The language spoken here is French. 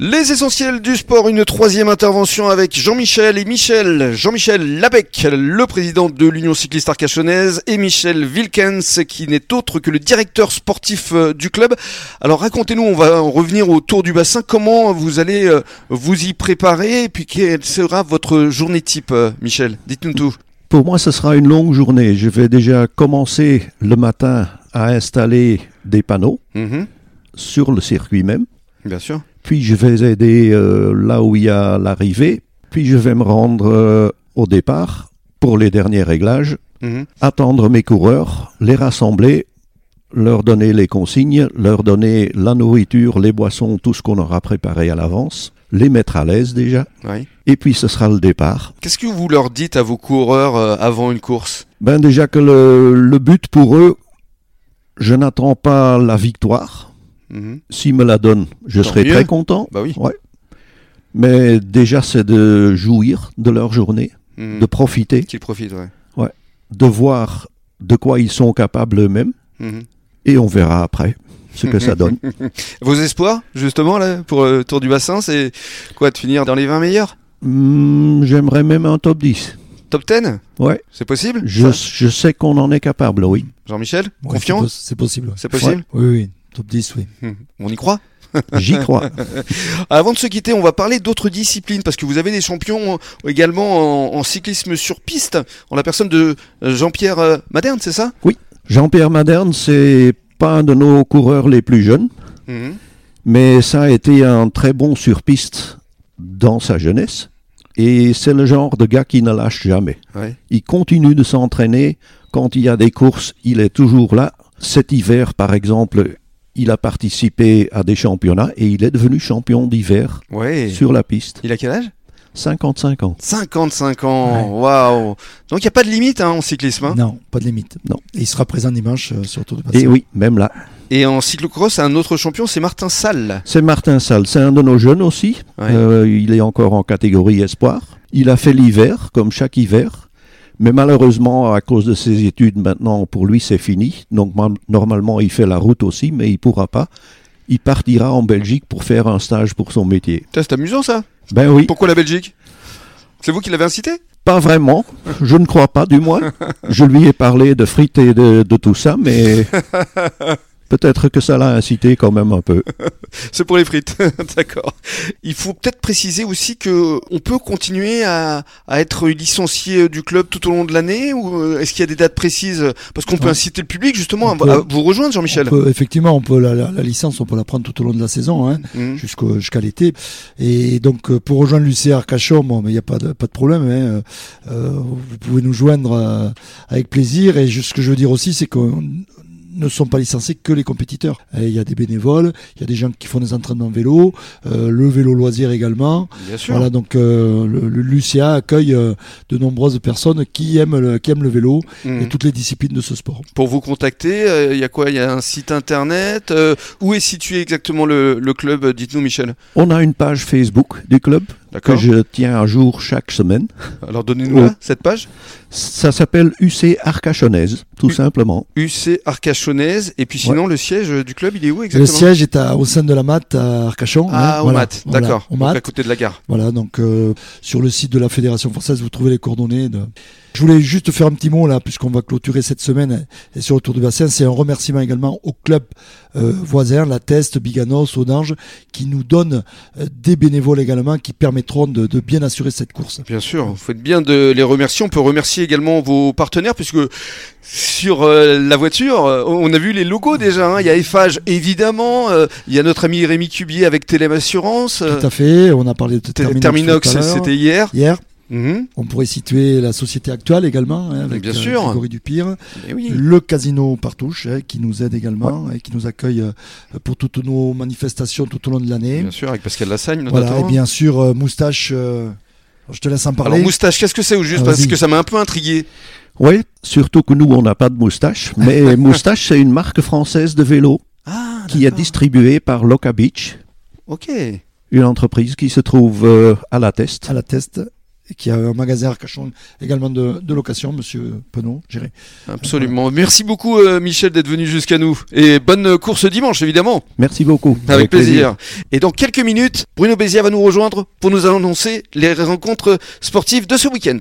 Les essentiels du sport, une troisième intervention avec Jean-Michel et Michel. Jean-Michel Labec, le président de l'Union cycliste arcachonnaise, et Michel Wilkens, qui n'est autre que le directeur sportif euh, du club. Alors racontez-nous, on va en revenir au Tour du Bassin, comment vous allez euh, vous y préparer, et puis quelle sera votre journée type, euh, Michel? Dites-nous tout. Pour moi, ce sera une longue journée. Je vais déjà commencer le matin à installer des panneaux Mhm, sur le circuit même. Bien sûr. Puis je vais aider euh, là où il y a l'arrivée. Puis je vais me rendre euh, au départ pour les derniers réglages, Mhm. attendre mes coureurs, les rassembler, leur donner les consignes, leur donner la nourriture, les boissons, tout ce qu'on aura préparé à l'avance, les mettre à l'aise déjà. Oui. Et puis ce sera le départ. Qu'est-ce que vous leur dites à vos coureurs euh, avant une course? Ben déjà que le, le but pour eux, je n'attends pas la victoire. Mhm. S'ils me la donnent, je Tant serai mieux. très content. Bah oui. Ouais. Mais déjà, c'est de jouir de leur journée, Mhm. de profiter, Qu'ils profitent, ouais. de voir de quoi ils sont capables eux-mêmes, Mhm. et on verra après ce que ça donne. Vos espoirs, justement, là, pour le Tour du Bassin, c'est quoi De finir dans les 20 meilleurs? Hmm, J'aimerais même un top 10. Top 10 Ouais, C'est possible? Je, sais qu'on en est capable, oui. Jean-Michel Ouais, Confiant? c'est pos- C'est possible. C'est possible? Oui, oui. Top 10, oui. On y croit J'y crois. Avant de se quitter, on va parler d'autres disciplines parce que vous avez des champions également en, en cyclisme sur piste, en la personne de euh, Jean-Pierre euh, Maderne, c'est ça? Jean-Pierre Maderne, c'est pas un de nos coureurs les plus jeunes, Mhm. mais ça a été un très bon sur-piste dans sa jeunesse. Et c'est le genre de gars qui ne lâche jamais. Ouais. Il continue de s'entraîner. Quand il y a des courses, il est toujours là. Cet hiver, par exemple, il a participé à des championnats et il est devenu champion d'hiver Ouais. sur la piste. Il a quel âge? 55 ans. 55 ans, waouh Donc il n'y a pas de limite hein, en cyclisme. hein? Non, pas de limite. Non. Et il sera présent dimanche euh, sur le Tour de Bassin. Et oui, même là. Et en cyclocross, un autre champion, c'est Martin Salle. C'est Martin Salle. C'est un de nos jeunes aussi. Ouais. Euh, il est encore en catégorie espoir. Il a fait l'hiver, comme chaque hiver. Mais malheureusement, à cause de ses études, maintenant, pour lui, c'est fini. Donc, ma- normalement, il fait la route aussi, mais il pourra pas. Il partira en Belgique pour faire un stage pour son métier. C'est amusant ça. Ben oui, Pourquoi la Belgique? C'est vous qui l'avez incité? Pas vraiment. Je ne crois pas, du moins. Je lui ai parlé de frites et de, de tout ça, mais peut-être que ça l'a incité quand même un peu. C'est pour les frites, d'accord. Il faut peut-être préciser aussi que on peut continuer à, à être licencié du club tout au long de l'année ou euh, est-ce qu'il y a des dates précises? Parce qu'on peut inciter le public justement à, On peut- à vous rejoindre, Jean-Michel. Effectivement, on peut la, la- la licence, on peut la prendre tout au long de la saison, hein, jusqu'au- jusqu'à l'été. Et donc, euh, pour rejoindre l'UCR Arcachon, bon, mais il n'y a pas de, pas de problème. Hein, euh, vous pouvez nous joindre euh, avec plaisir. Et ce que je veux dire aussi, c'est qu'on ne sont pas licenciés que les compétiteurs. Et Il y a des bénévoles, il y a des gens qui font des entraînements vélo, euh, le vélo loisir également. Bien sûr. Voilà, donc euh, le, le Lucia accueille euh, de nombreuses personnes qui aiment le, qui aiment le vélo Mhm. et toutes les disciplines de ce sport. Pour vous contacter, euh, il y a quoi? Il y a un site internet euh, Où est situé exactement le, le club? Dites-nous, Michel. On a une page Facebook du club que je tiens à jour chaque semaine. Alors donnez-nous là, cette page. Ça s'appelle UC Arcachonnaise, tout U- simplement. UC Arcachonnaise. Et puis sinon, le siège du club, il est où Le exactement? siège est à, au sein de la MAT à Arcachon. Ah, hein, au voilà, mat, voilà, d'accord. À côté de la gare. Voilà, donc euh, sur le site de la Fédération française, vous trouvez les coordonnées. De... Je voulais juste faire un petit mot là, puisqu'on va clôturer cette semaine et sur le Tour du Bassin. C'est un remerciement également au club euh, voisin, la Teste, Biganos, Audange, qui nous donnent euh, des bénévoles également qui permettront de, de bien assurer cette course. Bien sûr, vous faites bien de les remercier. On peut remercier également vos partenaires puisque sur euh, la voiture, euh, on a vu les logos déjà. hein. Il y a Eiffage évidemment, euh, il y a notre ami Rémi Cubier avec Télém Assurance. euh, Tout à fait. On a parlé de Terminox, Terminox, c'était hier. hier. Mhm. On pourrait situer la société actuelle également, hein, avec Bien euh, sûr. Grégory Dupire. Eh oui. Le casino Partouche, hein, qui nous aide également et qui nous accueille euh, pour toutes nos manifestations tout au long de l'année. Bien sûr, avec Pascal Lassagne Voilà, et bien sûr, euh, Moustache, euh, je te laisse en parler. Alors moustache, qu'est-ce que c'est au juste Ah, Parce que ça m'a un peu intrigué. Oui, surtout que nous, on n'a pas de moustache. Mais Moustache, c'est une marque française de vélo Ah, qui est distribuée par Loca Beach, Ok. une entreprise qui se trouve euh, à la Teste. à la test. Et qui a un magasin Arcachon également de, de location, monsieur Penon, géré. Absolument. Merci beaucoup, euh, Michel, d'être venu jusqu'à nous. Et bonne course dimanche, évidemment. Merci beaucoup. Avec, plaisir. Et dans quelques minutes, Bruno Béziat va nous rejoindre pour nous annoncer les rencontres sportives de ce week-end.